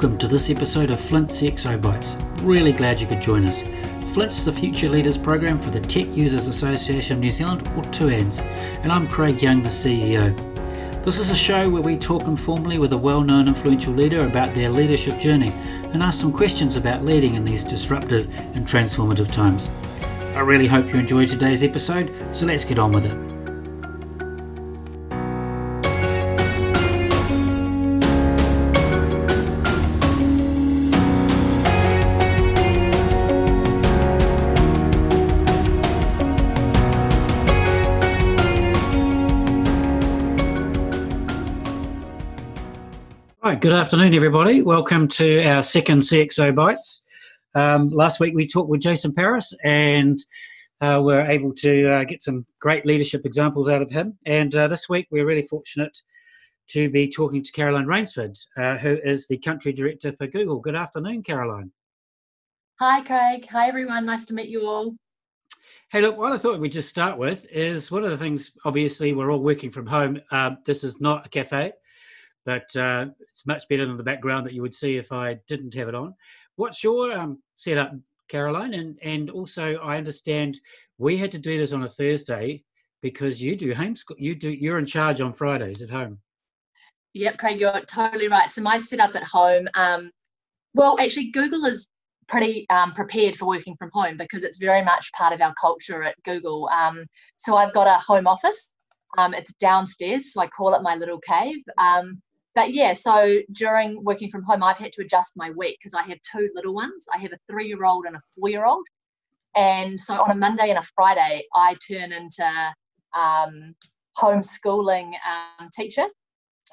Welcome to this episode of Flint CxObytes. Really glad you could join us. Flint's the Future Leaders Program for the Tech Users Association of New Zealand, or TUANZ, and I'm Craig Young, the CEO. This is a show where we talk informally with a well known influential leader about their leadership journey and ask some questions about leading in these disruptive and transformative times. I really hope you enjoyed today's episode, so let's get on with it. Right, good afternoon, everybody. Welcome to our second CxObytes. Um, last week we talked with Jason Paris and uh, we're able to uh, get some great leadership examples out of him. And uh, this week we're really fortunate to be talking to Caroline Rainsford, uh, who is the country director for Google. Good afternoon, Caroline. Hi, Craig. Hi, everyone. Nice to meet you all. Hey, look, what I thought we'd just start with is one of the things, obviously, we're all working from home. Uh, this is not a cafe, but uh, it's much better than the background that you would see if I didn't have it on. What's your um, setup, Caroline? And and also, I understand we had to do this on a Thursday because you do homeschool. You do. You're in charge on Fridays at home. Yep, Craig, you're totally right. So my setup at home, um, well, actually, Google is pretty um, prepared for working from home because it's very much part of our culture at Google. Um, so I've got a home office. Um, it's downstairs, so I call it my little cave. But yeah, so during working from home, I've had to adjust my week because I have two little ones. I have a three year old and a four year old. And so on a Monday and a Friday, I turn into um, homeschooling um, teacher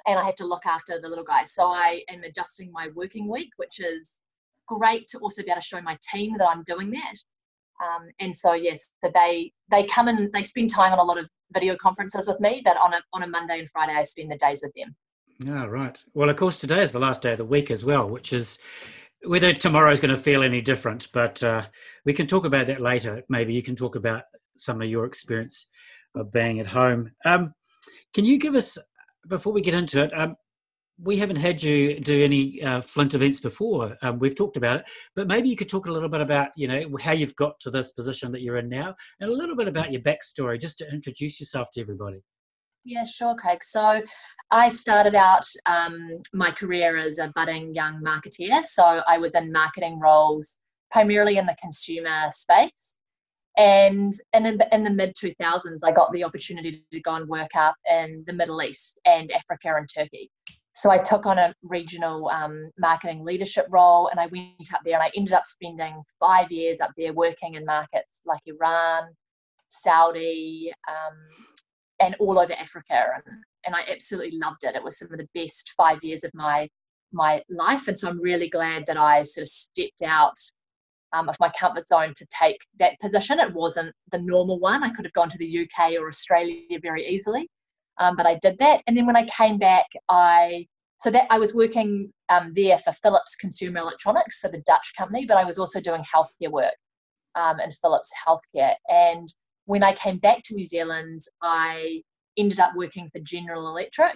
and I have to look after the little guys. So I am adjusting my working week, which is great to also be able to show my team that I'm doing that. Um, and so yes, so they they come and they spend time on a lot of video conferences with me, but on a on a Monday and Friday I spend the days with them. Yeah, right. Well, of course, today is the last day of the week as well, which is whether tomorrow is going to feel any different. But uh, we can talk about that later. Maybe you can talk about some of your experience of being at home. Um, can you give us, before we get into it, um, we haven't had you do any uh, Flint events before. Um, we've talked about it, but maybe you could talk a little bit about, you know, how you've got to this position that you're in now, and a little bit about your backstory, just to introduce yourself to everybody. Yeah, sure, Craig. So I started out um, my career as a budding young marketeer. So I was in marketing roles primarily in the consumer space. And, in, in the mid 2000s, I got the opportunity to go and work up in the Middle East and Africa and Turkey. So I took on a regional um, marketing leadership role and I went up there and I ended up spending five years up there working in markets like Iran, Saudi, um, and all over Africa. And, and I absolutely loved it. It was some of the best five years of my my life. And so I'm really glad that I sort of stepped out um, of my comfort zone to take that position. It wasn't the normal one. I could have gone to the UK or Australia very easily, um, but I did that. And then when I came back, I so that I was working um, there for Philips Consumer Electronics, so the Dutch company, but I was also doing healthcare work um, in Philips Healthcare. And when I came back to New Zealand, I ended up working for General Electric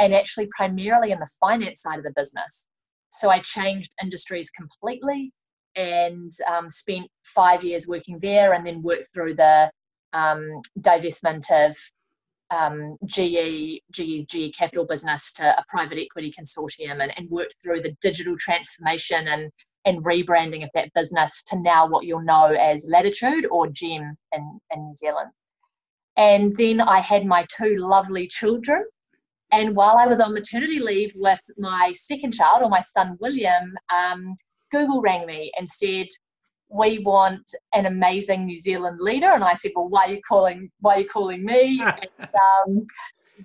and actually primarily in the finance side of the business. So I changed industries completely and um, spent five years working there and then worked through the um, divestment of um, GE, GE, GE Capital business to a private equity consortium and, and worked through the digital transformation and and rebranding of that business to now what you'll know as Latitude or GEM in, in New Zealand. And then I had my two lovely children. And while I was on maternity leave with my second child, or my son William, um, Google rang me and said, "We want an amazing New Zealand leader." And I said, "Well, why are you calling? Why are you calling me?" and, um,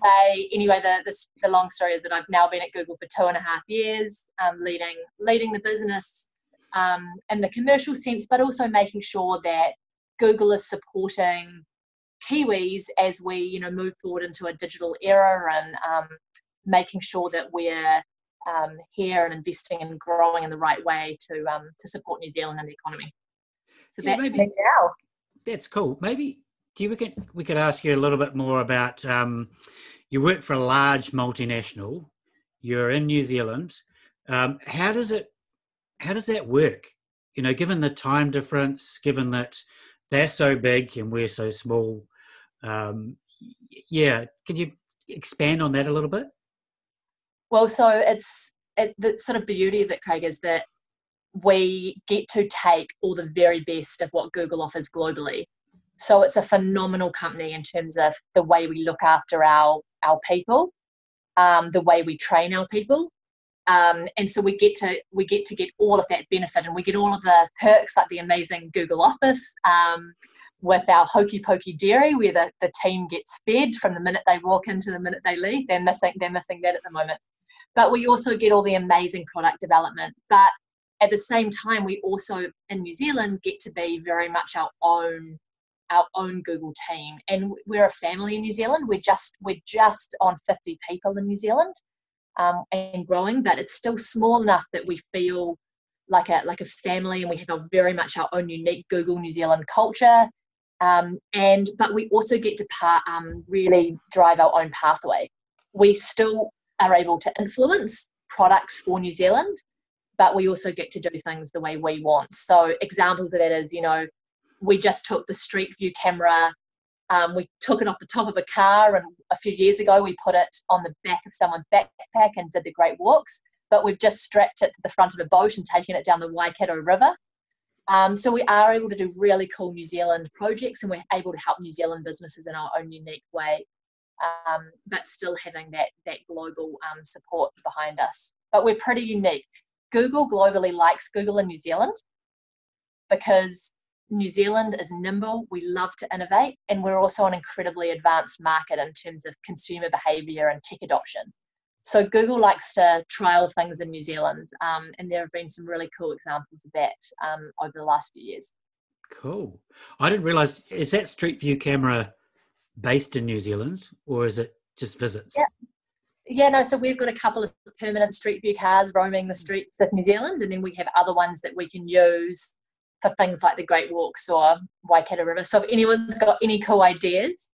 they anyway the, the, the long story is that i've now been at google for two and a half years um, leading leading the business um, in the commercial sense but also making sure that google is supporting kiwis as we you know move forward into a digital era and um, making sure that we're um, here and investing and growing in the right way to um, to support new zealand and the economy. So yeah, that's maybe, now. That's cool. Maybe do you we could we could ask you a little bit more about um, you work for a large multinational. You're in New Zealand. Um, how does it? How does that work? You know, given the time difference, given that they're so big and we're so small. Um, yeah, can you expand on that a little bit? Well, so it's it, the sort of beauty of it, Craig, is that we get to take all the very best of what Google offers globally. So it's a phenomenal company in terms of the way we look after our our people, um, the way we train our people, um, and so we get to we get to get all of that benefit, and we get all of the perks like the amazing Google Office. Um, with our hokey pokey dairy, where the, the team gets fed from the minute they walk in to the minute they leave. They're missing they're missing that at the moment. But we also get all the amazing product development. But at the same time, we also in New Zealand get to be very much our own our own Google team, and we're a family in New Zealand. We're just we're just on 50 people in New Zealand, um, and growing, but it's still small enough that we feel like a like a family, and we have a very much our own unique Google New Zealand culture. Um, and but we also get to part, um, really drive our own pathway. We still are able to influence products for New Zealand, but we also get to do things the way we want. So examples of that is, you know, we just took the Street View camera. Um, we took it off the top of a car, and a few years ago we put it on the back of someone's backpack and did the Great Walks. But we've just strapped it to the front of a boat and taken it down the Waikato River. Um, so we are able to do really cool New Zealand projects, and we're able to help New Zealand businesses in our own unique way, um, but still having that that global um, support behind us. But we're pretty unique. Google globally likes Google in New Zealand because New Zealand is nimble, we love to innovate, and we're also an incredibly advanced market in terms of consumer behavior and tech adoption. So Google likes to trial things in New Zealand, um, and there have been some really cool examples of that um, over the last few years. Cool. I didn't realize, is that Street View camera based in New Zealand or is it just visits? Yeah. Yeah, no, so we've got a couple of permanent Street View cars roaming the streets of New Zealand, and then we have other ones that we can use for things like the Great Walks or Waikato River. So if anyone's got any cool ideas,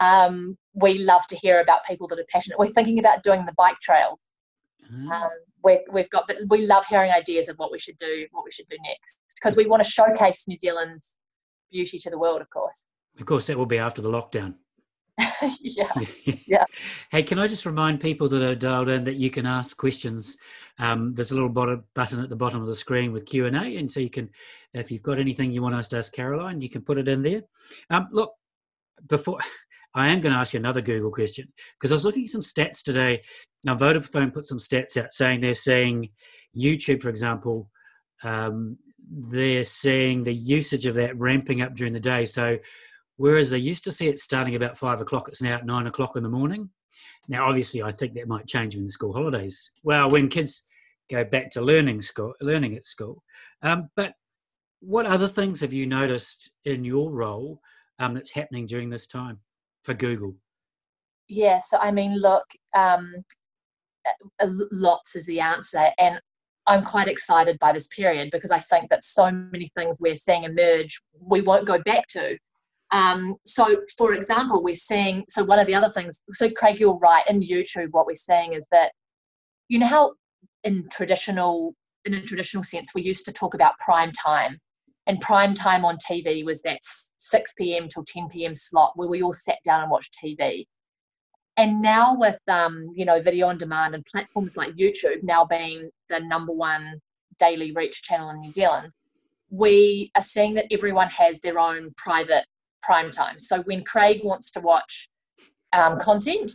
um, we love to hear about people that are passionate. We're thinking about doing the bike trail. Mm. Um, we have got, but we love hearing ideas of what we should do, what we should do next, because we want to showcase New Zealand's beauty to the world, of course. Of course, that will be after the lockdown. yeah. yeah. Hey, can I just remind people that are dialed in that you can ask questions? Um, there's a little button at the bottom of the screen with Q and A, and so you can, if you've got anything you want us to ask Caroline, you can put it in there. Um, look, before I am going to ask you another Google question because I was looking at some stats today. Now, Vodafone put some stats out saying they're seeing YouTube, for example, um, they're seeing the usage of that ramping up during the day. So Whereas I used to see it starting about five o'clock, it's now at nine o'clock in the morning. Now, obviously, I think that might change when the school holidays. Well, when kids go back to learning school, learning at school. Um, but what other things have you noticed in your role um, that's happening during this time for Google? Yeah, so I mean, look, um, lots is the answer, and I'm quite excited by this period because I think that so many things we're seeing emerge we won't go back to. Um, so, for example, we're seeing, so one of the other things, so Craig, you're right, in YouTube, what we're seeing is that, you know, how in traditional, in a traditional sense, we used to talk about prime time. And prime time on TV was that 6 p.m. till 10 p.m. slot where we all sat down and watched TV. And now with um, you know video on demand and platforms like YouTube now being the number one daily reach channel in New Zealand, we are seeing that everyone has their own private prime time. So when Craig wants to watch um, content,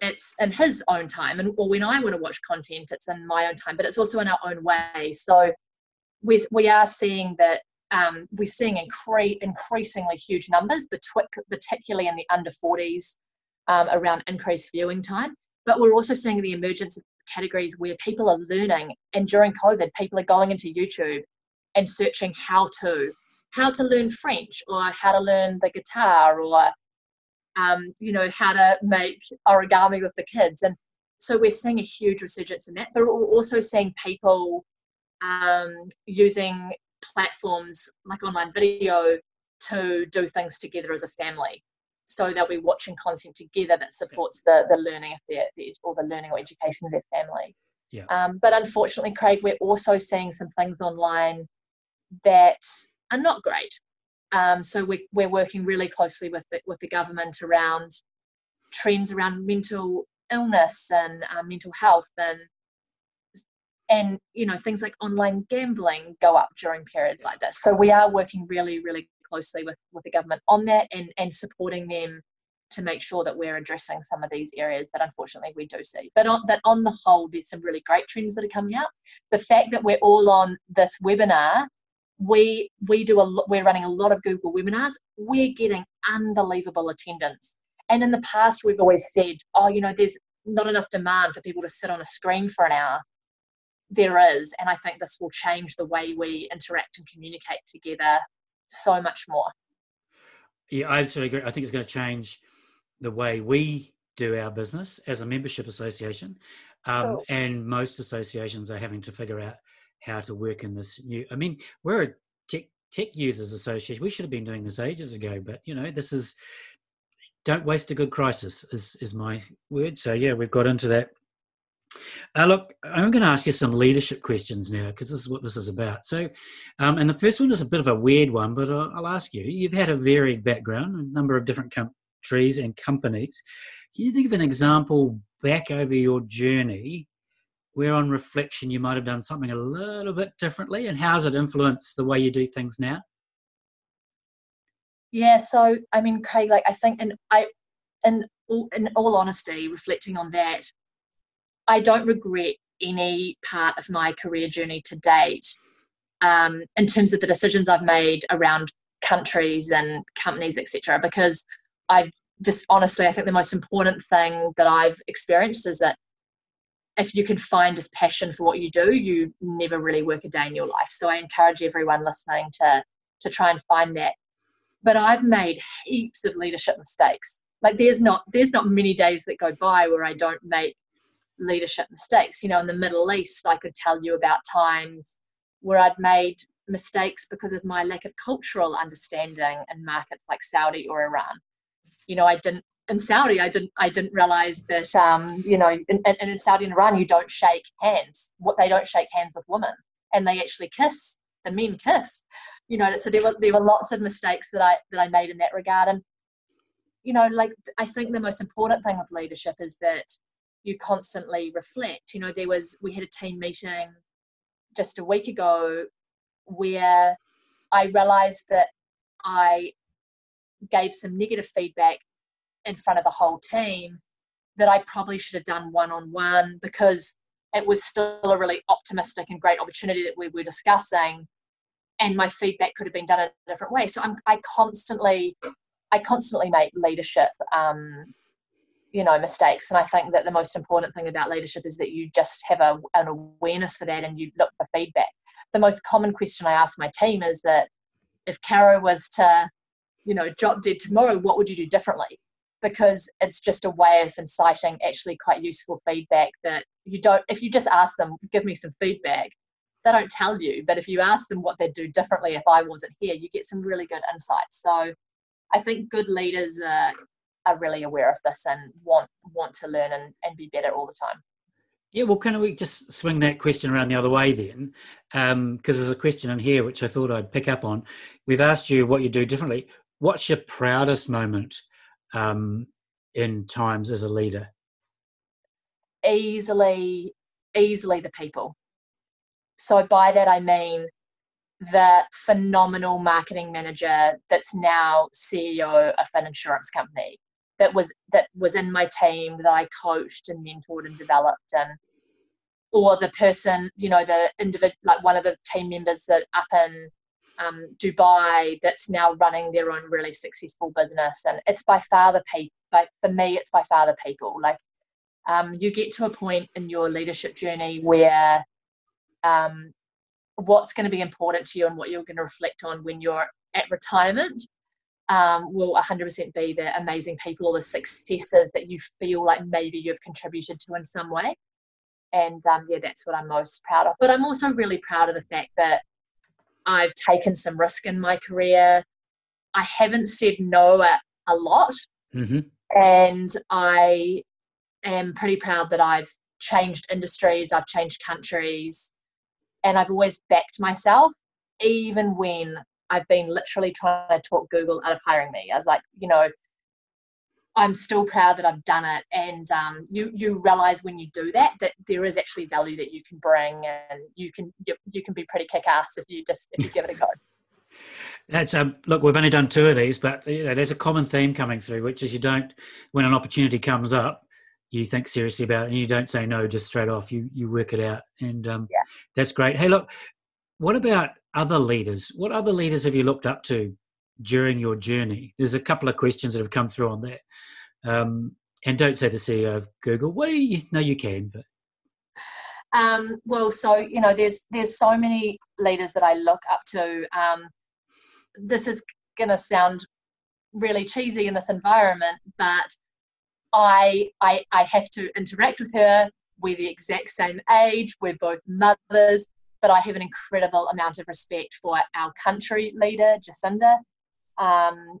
it's in his own time, and or when I want to watch content, it's in my own time. But it's also in our own way. So we we are seeing that um, we're seeing incre- increasingly huge numbers, particularly in the under 40s, um, around increased viewing time. But we're also seeing the emergence of categories where people are learning, and during COVID, people are going into YouTube and searching how to how to learn French or how to learn the guitar or um, you know how to make origami with the kids. And so we're seeing a huge resurgence in that but we're also seeing people um, using platforms like online video to do things together as a family. So they'll be watching content together that supports the, the learning of their, or the learning or education of their family. Yeah. Um, but unfortunately, Craig, we're also seeing some things online that are not great. Um, so we, we're working really closely with the, with the government around trends around mental illness and uh, mental health and and you know things like online gambling go up during periods like this so we are working really really closely with with the government on that and and supporting them to make sure that we're addressing some of these areas that unfortunately we do see. But on, but on the whole, there's some really great trends that are coming out. The fact that we're all on this webinar, we we do a we're running a lot of Google webinars. We're getting unbelievable attendance. And in the past, we've always said, oh, you know, there's not enough demand for people to sit on a screen for an hour. There is, and I think this will change the way we interact and communicate together so much more. Yeah, I absolutely agree. I think it's going to change the way we do our business as a membership association. Um, oh. And most associations are having to figure out how to work in this new. I mean, we're a tech, tech users association. We should have been doing this ages ago, but you know, this is don't waste a good crisis is is my word. So yeah, we've got into that. Uh, look, I'm going to ask you some leadership questions now because this is what this is about. So, um, and the first one is a bit of a weird one, but I'll, I'll ask you. You've had a varied background, a number of different countries and companies. Can you think of an example back over your journey where, on reflection, you might have done something a little bit differently, and how's it influenced the way you do things now? Yeah, so I mean, Craig, like I think, and I, in all, in all honesty, reflecting on that, I don't regret any part of my career journey to date um, in terms of the decisions I've made around countries and companies, etc. Because I've just honestly, I think the most important thing that I've experienced is that if you can find just passion for what you do, you never really work a day in your life. So I encourage everyone listening to to try and find that. But I've made heaps of leadership mistakes. Like there's not there's not many days that go by where I don't make leadership mistakes. You know, in the Middle East, I could tell you about times where I'd made mistakes because of my lack of cultural understanding in markets like Saudi or Iran you know, I didn't in Saudi, I didn't I didn't realize that um, you know, and in, in Saudi and Iran, you don't shake hands. What they don't shake hands with women, and they actually kiss. The men kiss. You know, so there were there were lots of mistakes that I that I made in that regard, and you know, like I think the most important thing with leadership is that you constantly reflect. You know, there was we had a team meeting just a week ago where I realized that I gave some negative feedback in front of the whole team that I probably should have done one on one because it was still a really optimistic and great opportunity that we were discussing and my feedback could have been done in a different way. So I'm, i constantly i constantly make leadership um, you know mistakes. And i think that the most important thing about leadership is that you just have a, an awareness for that and you look for feedback. The most common question i ask my team is that if caro was to you know, drop dead tomorrow, what would you do differently? Because it's just a way of inciting actually quite useful feedback that you don't, if you just ask them, give me some feedback, they don't tell you. But if you ask them what they'd do differently if I wasn't here, you get some really good insights. So I think good leaders are, are really aware of this and want want to learn and, and be better all the time. Yeah, well, can we just swing that question around the other way then? Because um, there's a question in here which I thought I'd pick up on. We've asked you what you do differently what's your proudest moment um, in times as a leader? Easily, easily the people. So by that I mean the phenomenal marketing manager that's now CEO of an insurance company that was that was in my team that I coached and mentored and developed and or the person you know the individual like one of the team members that up in um, Dubai that's now running their own really successful business. And it's by far the people, for me, it's by far the people. Like um, you get to a point in your leadership journey where um, what's going to be important to you and what you're going to reflect on when you're at retirement um, will 100% be the amazing people or the successes that you feel like maybe you've contributed to in some way. And um, yeah, that's what I'm most proud of. But I'm also really proud of the fact that I've taken some risk in my career. I haven't said no a, a lot. Mm-hmm. And I am pretty proud that I've changed industries, I've changed countries, and I've always backed myself, even when I've been literally trying to talk Google out of hiring me. I was like, you know, I'm still proud that I've done it, and um, you you realize when you do that that there is actually value that you can bring, and you can you, you can be pretty kick ass if you just if you give it a go. That's um, look. We've only done two of these, but you know, there's a common theme coming through, which is you don't, when an opportunity comes up, you think seriously about it, and you don't say no just straight off. You you work it out, and um, yeah. that's great. Hey, look, what about other leaders? What other leaders have you looked up to during your journey? There's a couple of questions that have come through on that. Um, and don't say the CEO of Google. Well, no, you can, but. Um, well, so you know, there's there's so many leaders that I look up to. Um, this is going to sound really cheesy in this environment, but I, I I have to interact with her. We're the exact same age. We're both mothers, but I have an incredible amount of respect for our country leader, Jacinda um,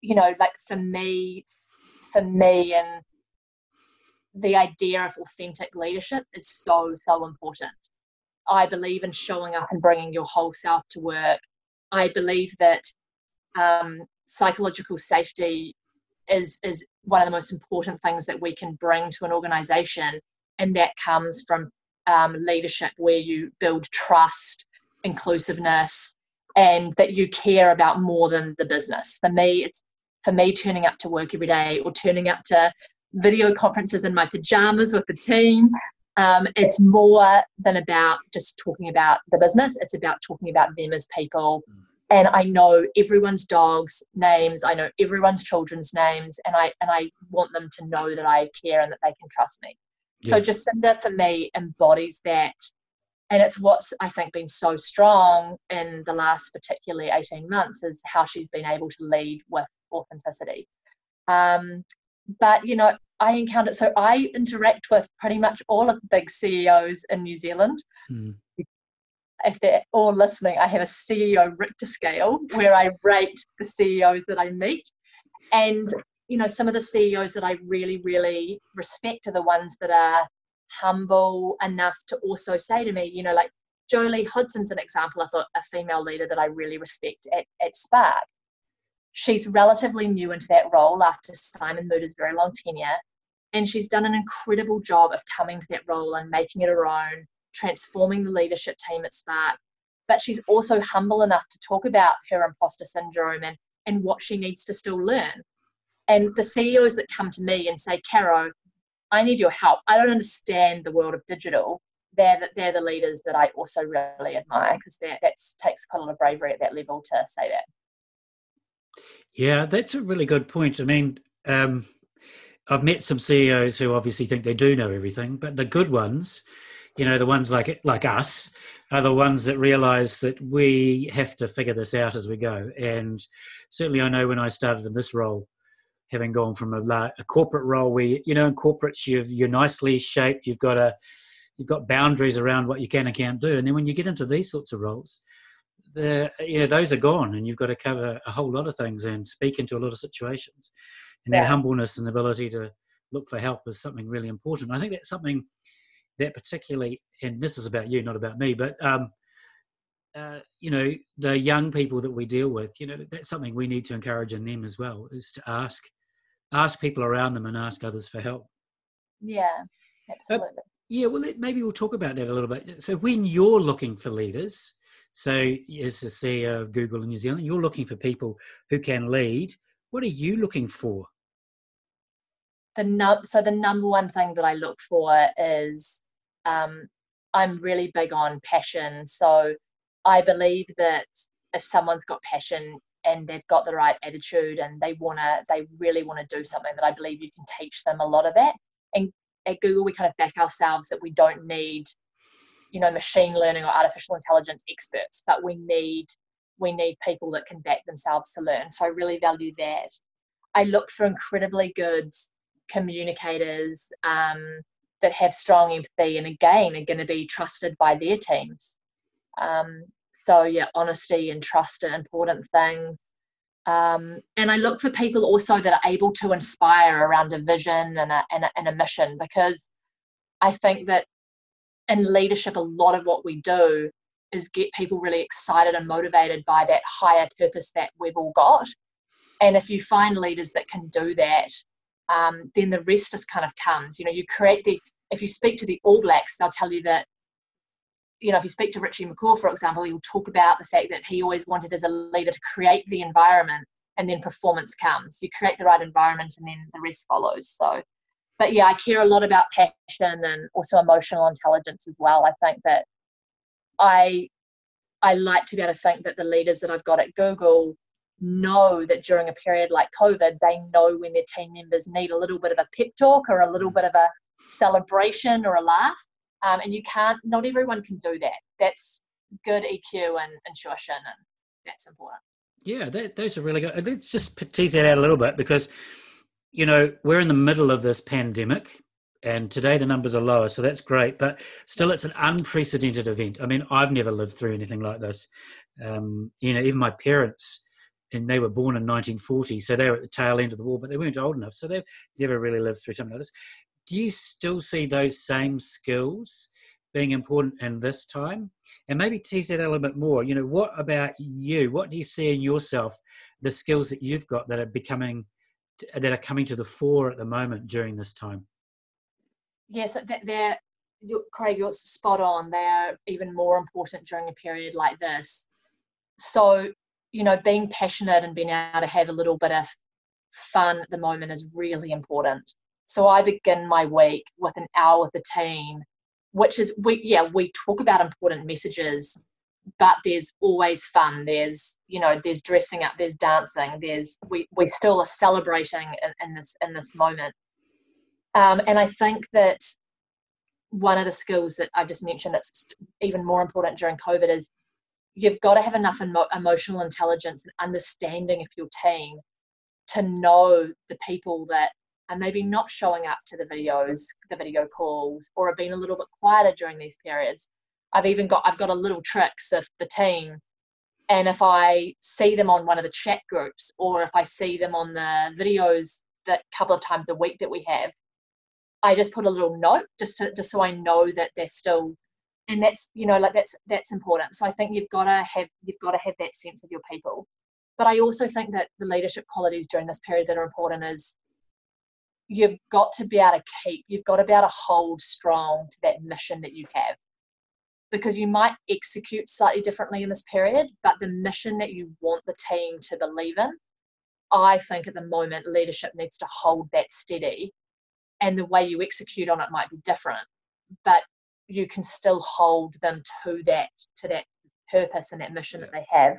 you know, like for me, for me, and the idea of authentic leadership is so, so important. I believe in showing up and bringing your whole self to work. I believe that um, psychological safety is is one of the most important things that we can bring to an organization, and that comes from um, leadership where you build trust, inclusiveness, and that you care about more than the business. For me, it's for me turning up to work every day or turning up to video conferences in my pajamas with the team. Um, it's more than about just talking about the business. It's about talking about them as people. Mm. And I know everyone's dogs' names. I know everyone's children's names, and I and I want them to know that I care and that they can trust me. Yeah. So Jacinda for me embodies that and it's what's I think been so strong in the last particularly 18 months is how she's been able to lead with authenticity. Um, but you know, I encounter so I interact with pretty much all of the big CEOs in New Zealand. Mm. If they're all listening, I have a CEO Richter scale where I rate the CEOs that I meet. And you know, some of the CEOs that I really, really respect are the ones that are humble enough to also say to me, you know, like Jolie Hodson's an example of a, a female leader that I really respect at, at Spark. She's relatively new into that role after Simon Moutter's very long tenure, and she's done an incredible job of coming to that role and making it her own, transforming the leadership team at Spark. But she's also humble enough to talk about her imposter syndrome and, and what she needs to still learn. And the CEOs that come to me and say, Caro, I need your help. I don't understand the world of digital. They're the, they're the leaders that I also really admire because that takes quite a lot of bravery at that level to say that. Yeah, that's a really good point. I mean, um, I've met some CEOs who obviously think they do know everything, but the good ones, you know, the ones like like us, are the ones that realise that we have to figure this out as we go. And certainly, I know when I started in this role, having gone from a, a corporate role where you know in corporates you've you're nicely shaped you've got a you've got boundaries around what you can and can't do. And then when you get into these sorts of roles the you know those are gone and you've got to cover a whole lot of things and speak into a lot of situations. And yeah. that humbleness and the ability to look for help is something really important. I think that's something that particularly and this is about you not about me but um, uh, you know the young people that we deal with you know that's something we need to encourage in them as well is to ask ask people around them and ask others for help. Yeah, absolutely. Uh, yeah, well, maybe we'll talk about that a little bit. So, when you're looking for leaders, so as the CEO of Google in New Zealand, you're looking for people who can lead. What are you looking for? The num- so the number one thing that I look for is um, I'm really big on passion. So I believe that if someone's got passion, and they've got the right attitude and they want to they really want to do something that i believe you can teach them a lot of that and at google we kind of back ourselves that we don't need you know machine learning or artificial intelligence experts but we need we need people that can back themselves to learn. So i really value that. I look for incredibly good communicators um, that have strong empathy and again are going to be trusted by their teams. Um, so yeah, honesty and trust are important things. Um, and I look for people also that are able to inspire around a vision and a, and a, and a mission because I think that in leadership, a lot of what we do is get people really excited and motivated by that higher purpose that we've all got. And if you find leaders that can do that, um, then the rest just kind of comes. You know, you create the, if you speak to the All Blacks, they'll tell you that, you know, if you speak to Richie McCaw, for example, he'll talk about the fact that he always wanted as a leader to create the environment and then performance comes. You create the right environment and then the rest follows. So, but yeah, I care a lot about passion and also emotional intelligence as well. I think that I I like to be able to think that the leaders that I've got at Google know that during a period like COVID, they know when their team members need a little bit of a pep talk or a little mm. bit of a celebration or a laugh. Um, and you can't, not everyone can do that. That's good EQ and intuition, and that's important. Yeah, that, those are really good. Let's just tease that out a little bit because, you know, we're in the middle of this pandemic and today the numbers are lower so that's great but still it's an unprecedented event i mean i've never lived through anything like this um, you know even my parents and they were born in 1940 so they were at the tail end of the war but they weren't old enough so they've never really lived through something like this do you still see those same skills being important in this time and maybe tease that a little bit more you know what about you what do you see in yourself the skills that you've got that are becoming that are coming to the fore at the moment during this time yes, they're, Craig, you're spot on. They're even more important during a period like this. So, you know, being passionate and being able to have a little bit of fun at the moment is really important. So I begin my week with an hour with the team, which is we yeah, we talk about important messages, but there's always fun. There's, you know, there's dressing up, there's dancing, there's we we still are celebrating in, in this in this moment. Um, and I think that one of the skills that I've just mentioned that's even more important during COVID is you've got to have enough emo- emotional intelligence and understanding of your team to know the people that are maybe not showing up to the videos, the video calls, or have been a little bit quieter during these periods. I've even got I've got a little tricks of the team. And if I see them on one of the chat groups or if I see them on the videos that couple of times a week that we have, I just put a little note just to just so I know that they're still and that's you know like that's that's important. So I think you've got to have you've got to have that sense of your people. But I also think that the leadership qualities during this period that are important is you've got to be able to keep, you've got to be able to hold strong to that mission that you have. Because you might execute slightly differently in this period, but the mission that you want the team to believe in, I think at the moment leadership needs to hold that steady and the way you execute on it might be different but you can still hold them to that to that purpose and that mission that they have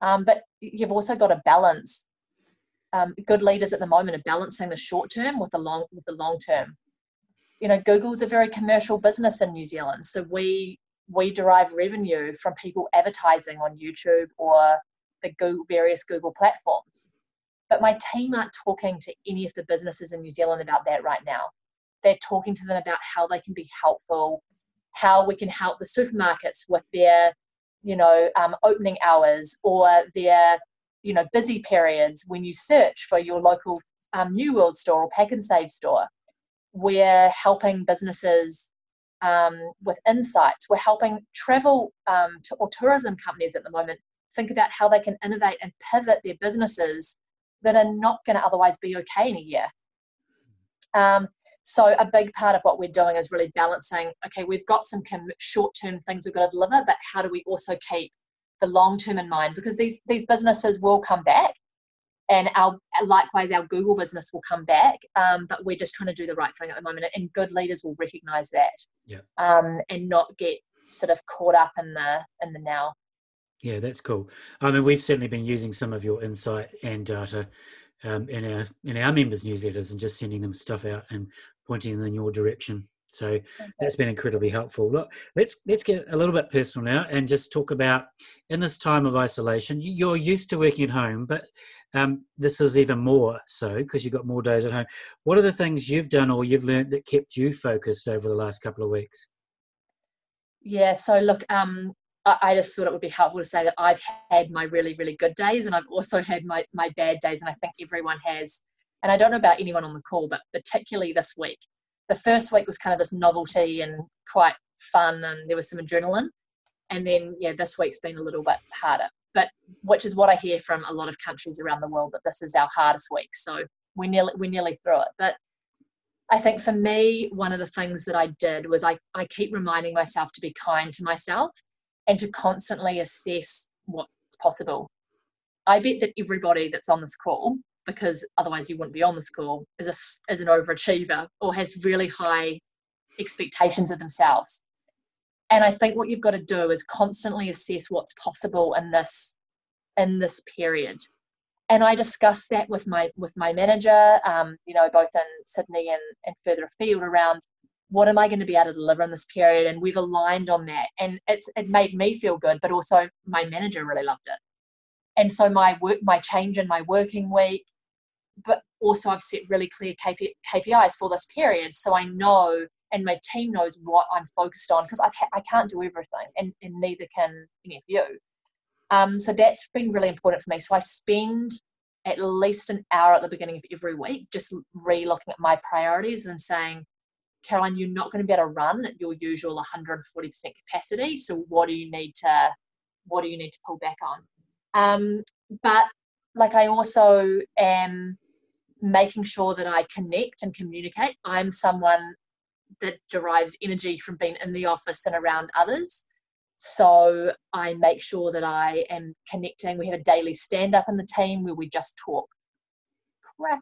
um, but you've also got to balance um, good leaders at the moment are balancing the short term with the long with the long term you know google's a very commercial business in new zealand so we we derive revenue from people advertising on youtube or the google, various google platforms but my team aren't talking to any of the businesses in New Zealand about that right now. They're talking to them about how they can be helpful, how we can help the supermarkets with their, you know, um, opening hours or their, you know, busy periods when you search for your local um, New World store or Pack and Pak'nSave store. We're helping businesses um, with insights. We're helping travel um, to, or tourism companies at the moment think about how they can innovate and pivot their businesses that are not going to otherwise be okay in a year. Um, so a big part of what we're doing is really balancing. Okay, we've got some short-term things we've got to deliver, but how do we also keep the long-term in mind? Because these these businesses will come back, and our likewise our Google business will come back. Um, but we're just trying to do the right thing at the moment, and good leaders will recognise that, yeah. um, and not get sort of caught up in the in the now. Yeah, that's cool. I mean, we've certainly been using some of your insight and data um, in our in our members' newsletters and just sending them stuff out and pointing them in your direction. So that's been incredibly helpful. Look, let's let's get a little bit personal now and just talk about in this time of isolation. You're used to working at home, but um, this is even more so because you've got more days at home. What are the things you've done or you've learned that kept you focused over the last couple of weeks? Yeah, so look, um, I just thought it would be helpful to say that I've had my really, really good days and I've also had my, my bad days, and I think everyone has. And I don't know about anyone on the call, but particularly this week, the first week was kind of this novelty and quite fun, and there was some adrenaline. And then, yeah, this week's been a little bit harder, but which is what I hear from a lot of countries around the world that this is our hardest week. So we're nearly we're nearly through it. But I think for me, one of the things that I did was I, I keep reminding myself to be kind to myself and to constantly assess what's possible. I bet that everybody that's on this call, because otherwise you wouldn't be on this call, is, a, is an overachiever or has really high expectations of themselves. And I think what you've got to do is constantly assess what's possible in this in this period. And I discussed that with my with my manager, um, you know, both in Sydney and, and further afield around what am I going to be able to deliver in this period, and we've aligned on that, and it's it made me feel good, but also my manager really loved it, and so my work, my change in my working week, but also I've set really clear KP, KPIs for this period, so I know and my team knows what I'm focused on because I, I can't do everything, and, and neither can any of you. Um, so that's been really important for me. So I spend at least an hour at the beginning of every week just re looking at my priorities and saying, Caroline, you're not going to be able to run at your usual 140% capacity. So what do you need to what do you need to pull back on? Um, but like I also am making sure that I connect and communicate. I'm someone that derives energy from being in the office and around others. So I make sure that I am connecting. We have a daily stand up in the team where we just talk crap.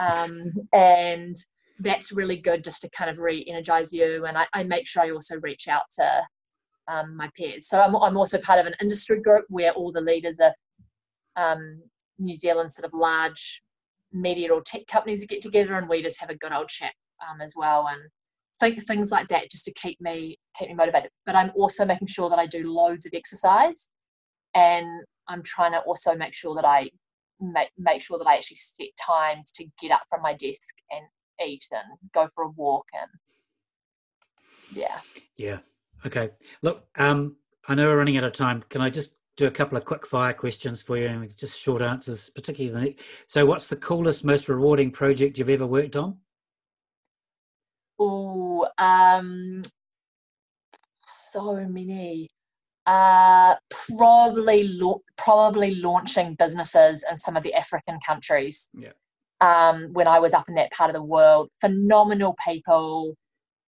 Um, and that's really good just to kind of re energize you. And I, I, make sure I also reach out to um, my peers. So I'm, I'm also part of an industry group where all the leaders are um, New Zealand sort of large media or tech companies get together and we just have a good old chat um, as well. And think things like that just to keep me keep me motivated. But I'm also making sure that I do loads of exercise, and I'm trying to also make sure that I make make sure that I actually set times to get up from my desk and eat and go for a walk and yeah. Yeah. Okay. Look, um, I know we're running out of time. Can I just do a couple of quick fire questions for you and just short answers, particularly. So, what's the coolest, most rewarding project you've ever worked on? Oh, um, so many. Uh, probably probably launching businesses in some of the African countries. Yeah. Um, when I was up in that part of the world, phenomenal people,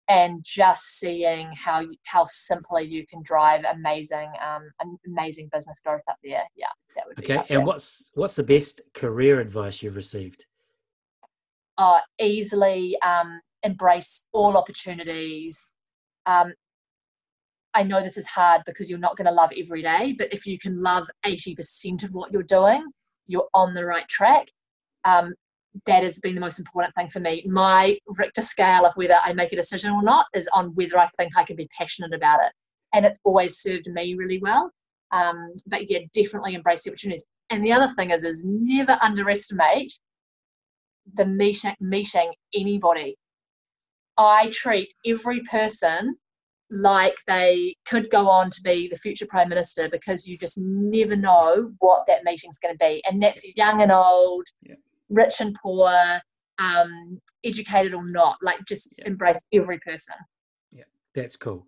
and just seeing how how simply you can drive amazing um, amazing business growth up there. Yeah, that would be okay. And what's what's the best career advice you've received? Uh, easily um, embrace all opportunities. Um, I know this is hard because you're not going to love every day, but if you can love 80% of what you're doing, you're on the right track. Um, that has been the most important thing for me. My Richter scale of whether I make a decision or not is on whether I think I can be passionate about it. And it's always served me really well. Um, but yeah, definitely embrace the opportunities. And the other thing is, is never underestimate the meeting, meeting anybody I treat every person like they could go on to be the future prime minister because you just never know what that meeting's going to be and that's young and old yeah. Rich and poor um, educated or not like just yeah. embrace every person yeah that's cool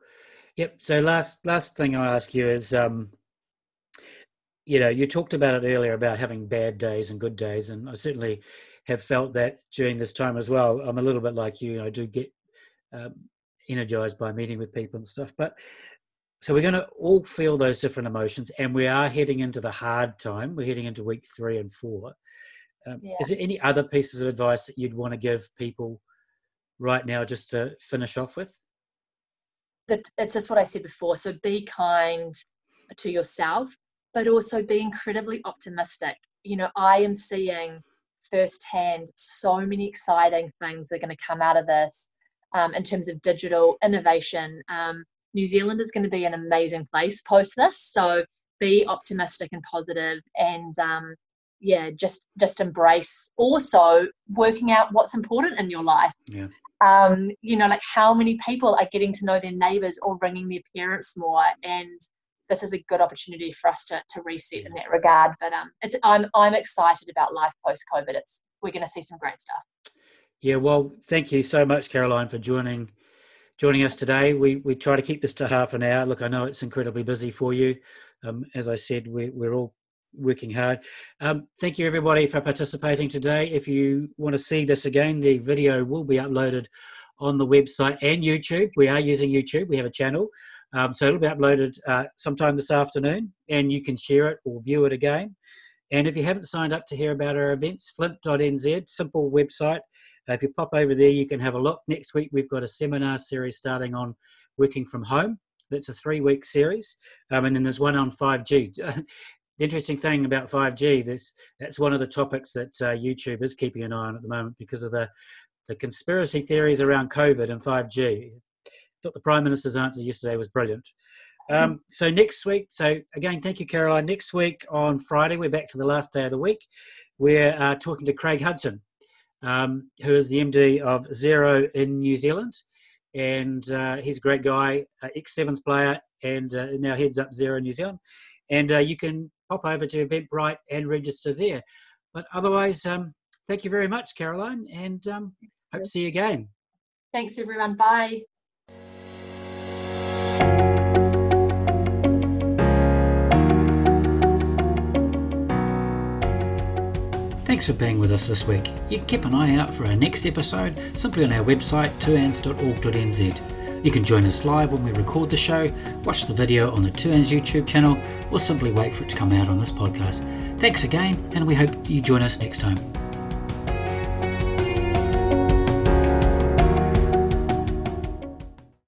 yep so last last thing i ask you is um you know you talked about it earlier about having bad days and good days and i certainly have felt that during this time as well i'm a little bit like you i do get um, energized by meeting with people and stuff. But so we're going to all feel those different emotions, and we are heading into the hard time. We're heading into week three and four. Um, yeah. Is there any other pieces of advice that you'd want to give people right now, just to finish off with? It's just what I said before. So be kind to yourself, but also be incredibly optimistic. You know, I am seeing firsthand so many exciting things that are going to come out of this um, in terms of digital innovation. Um, New Zealand is going to be an amazing place post this. So be optimistic and positive and um, yeah, just just embrace also working out what's important in your life. Yeah. Um, you know, like how many people are getting to know their neighbors or ringing their parents more and this is a good opportunity for us to, to reset in that regard. But um, it's I'm I'm excited about life post COVID. It's we're going to see some great stuff. Yeah, well, thank you so much, Caroline, for joining joining us today. We we try to keep this to half an hour. Look, I know it's incredibly busy for you. Um, as I said, we, we're all working hard. Um, thank you, everybody, for participating today. If you want to see this again, the video will be uploaded on the website and YouTube. We are using YouTube. We have a channel. Um, so it'll be uploaded uh, sometime this afternoon, and you can share it or view it again. And if you haven't signed up to hear about our events, flint.nz, simple website. Uh, if you pop over there, you can have a look. Next week, we've got a seminar series starting on working from home. That's a three week series. Um, and then there's one on 5G. the interesting thing about 5G, this, that's one of the topics that uh, YouTube is keeping an eye on at the moment because of the, the conspiracy theories around COVID and 5G. I thought the Prime Minister's answer yesterday was brilliant. Um, so next week, so again, thank you, Caroline. Next week on Friday, we're back to the last day of the week. We're uh, talking to Craig Hudson, um, who is the MD of Xero in New Zealand, and uh, he's a great guy, uh, ex Sevens player, and uh, now heads up Xero New Zealand. And uh, you can pop over to Eventbrite and register there. But otherwise, um, thank you very much, Caroline, and um, hope to see you again. Thanks, everyone. Bye. Thanks for being with us this week. You can keep an eye out for our next episode simply on our website, tuanz.org.nz. You can join us live when we record the show, watch the video on the TUANZ YouTube channel, or simply wait for it to come out on this podcast. Thanks again, and we hope you join us next time.